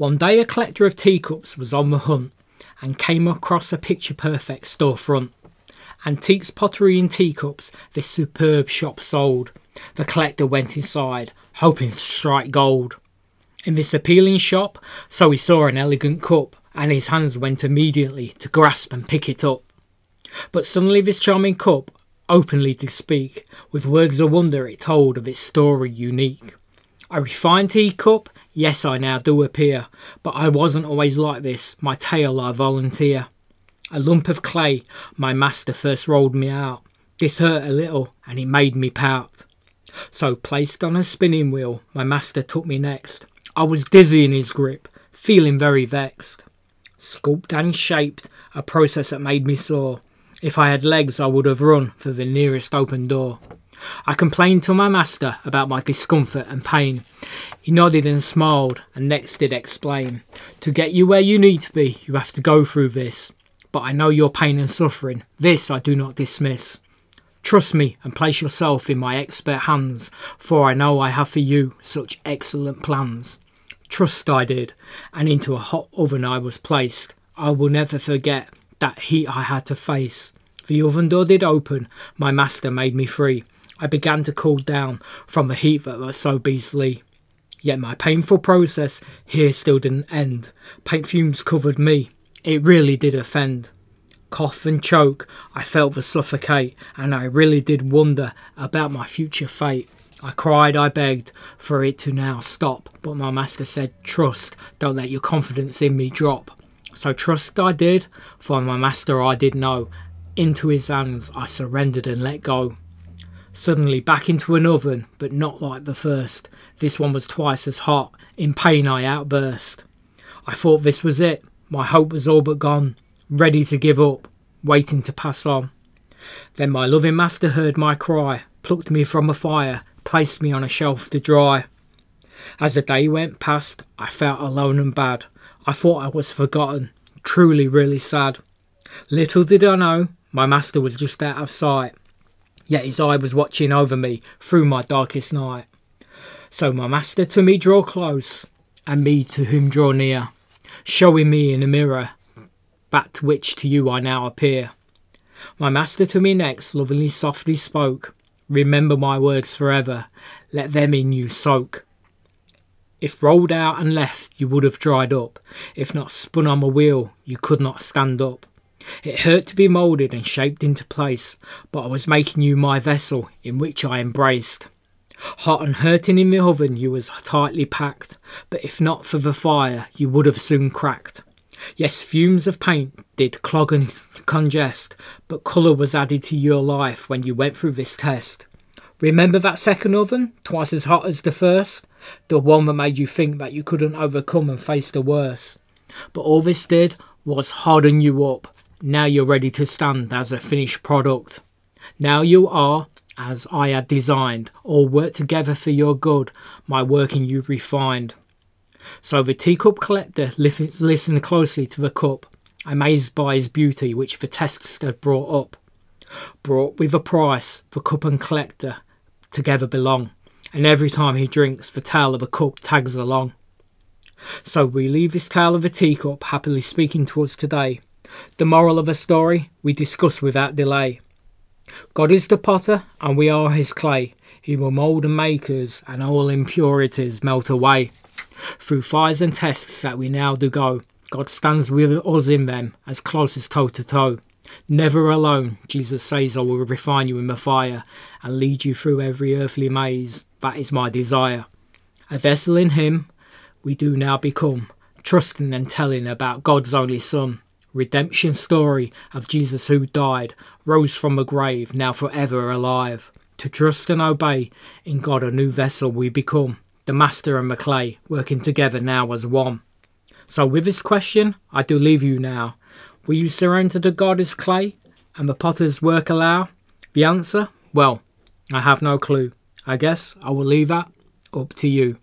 One day, a collector of teacups was on the hunt and came across a picture perfect storefront. Antiques, pottery, and teacups this superb shop sold. The collector went inside, hoping to strike gold. In this appealing shop, so he saw an elegant cup, and his hands went immediately to grasp and pick it up. But suddenly this charming cup openly did speak, with words of wonder it told of its story unique. A refined teacup, yes, I now do appear, but I wasn't always like this, my tale I volunteer. A lump of clay, my master first rolled me out. This hurt a little, and it made me pout. So, placed on a spinning wheel, my master took me next. I was dizzy in his grip, feeling very vexed. Sculpted and shaped, a process that made me sore. If I had legs, I would have run for the nearest open door. I complained to my master about my discomfort and pain. He nodded and smiled, and next did explain. To get you where you need to be, you have to go through this. But I know your pain and suffering. This I do not dismiss. Trust me and place yourself in my expert hands, for I know I have for you such excellent plans. Trust I did, and into a hot oven I was placed. I will never forget that heat I had to face. The oven door did open, my master made me free. I began to cool down from the heat that was so beastly. Yet my painful process here still didn't end. Paint fumes covered me. It really did offend. Cough and choke, I felt the suffocate, and I really did wonder about my future fate. I cried, I begged for it to now stop, but my master said, Trust, don't let your confidence in me drop. So trust I did, for my master I did know. Into his hands I surrendered and let go. Suddenly back into an oven, but not like the first. This one was twice as hot. In pain I outburst. I thought this was it. My hope was all but gone. Ready to give up, waiting to pass on. Then my loving master heard my cry, plucked me from the fire, placed me on a shelf to dry. As the day went past, I felt alone and bad. I thought I was forgotten, truly, really sad. Little did I know, my master was just out of sight yet his eye was watching over me through my darkest night. So my master to me draw close, and me to whom draw near, showing me in a mirror, back to which to you I now appear. My master to me next lovingly softly spoke, Remember my words forever, let them in you soak. If rolled out and left, you would have dried up. If not spun on a wheel, you could not stand up. It hurt to be moulded and shaped into place, but I was making you my vessel in which I embraced. Hot and hurting in the oven, you was tightly packed, but if not for the fire, you would have soon cracked. Yes, fumes of paint did clog and congest, but colour was added to your life when you went through this test. Remember that second oven, twice as hot as the first? The one that made you think that you couldn't overcome and face the worst. But all this did was harden you up now you're ready to stand as a finished product. Now you are, as I had designed, all work together for your good, my work in you refined. So the teacup collector listened closely to the cup, amazed by his beauty which the tests had brought up. Brought with a price, the cup and collector together belong, and every time he drinks, the tale of a cup tags along. So we leave this tale of a teacup happily speaking to us today, the moral of a story we discuss without delay. God is the potter, and we are his clay. He will mould and make us, and all impurities melt away. Through fires and tests that we now do go, God stands with us in them, as close as toe to toe. Never alone, Jesus says, I will refine you in the fire, and lead you through every earthly maze. That is my desire. A vessel in Him we do now become, trusting and telling about God's only Son redemption story of Jesus who died, rose from the grave, now forever alive. To trust and obey in God a new vessel we become, the master and the clay, working together now as one. So with this question, I do leave you now. Will you surrender to God as clay and the potter's work allow? The answer? Well, I have no clue. I guess I will leave that up to you.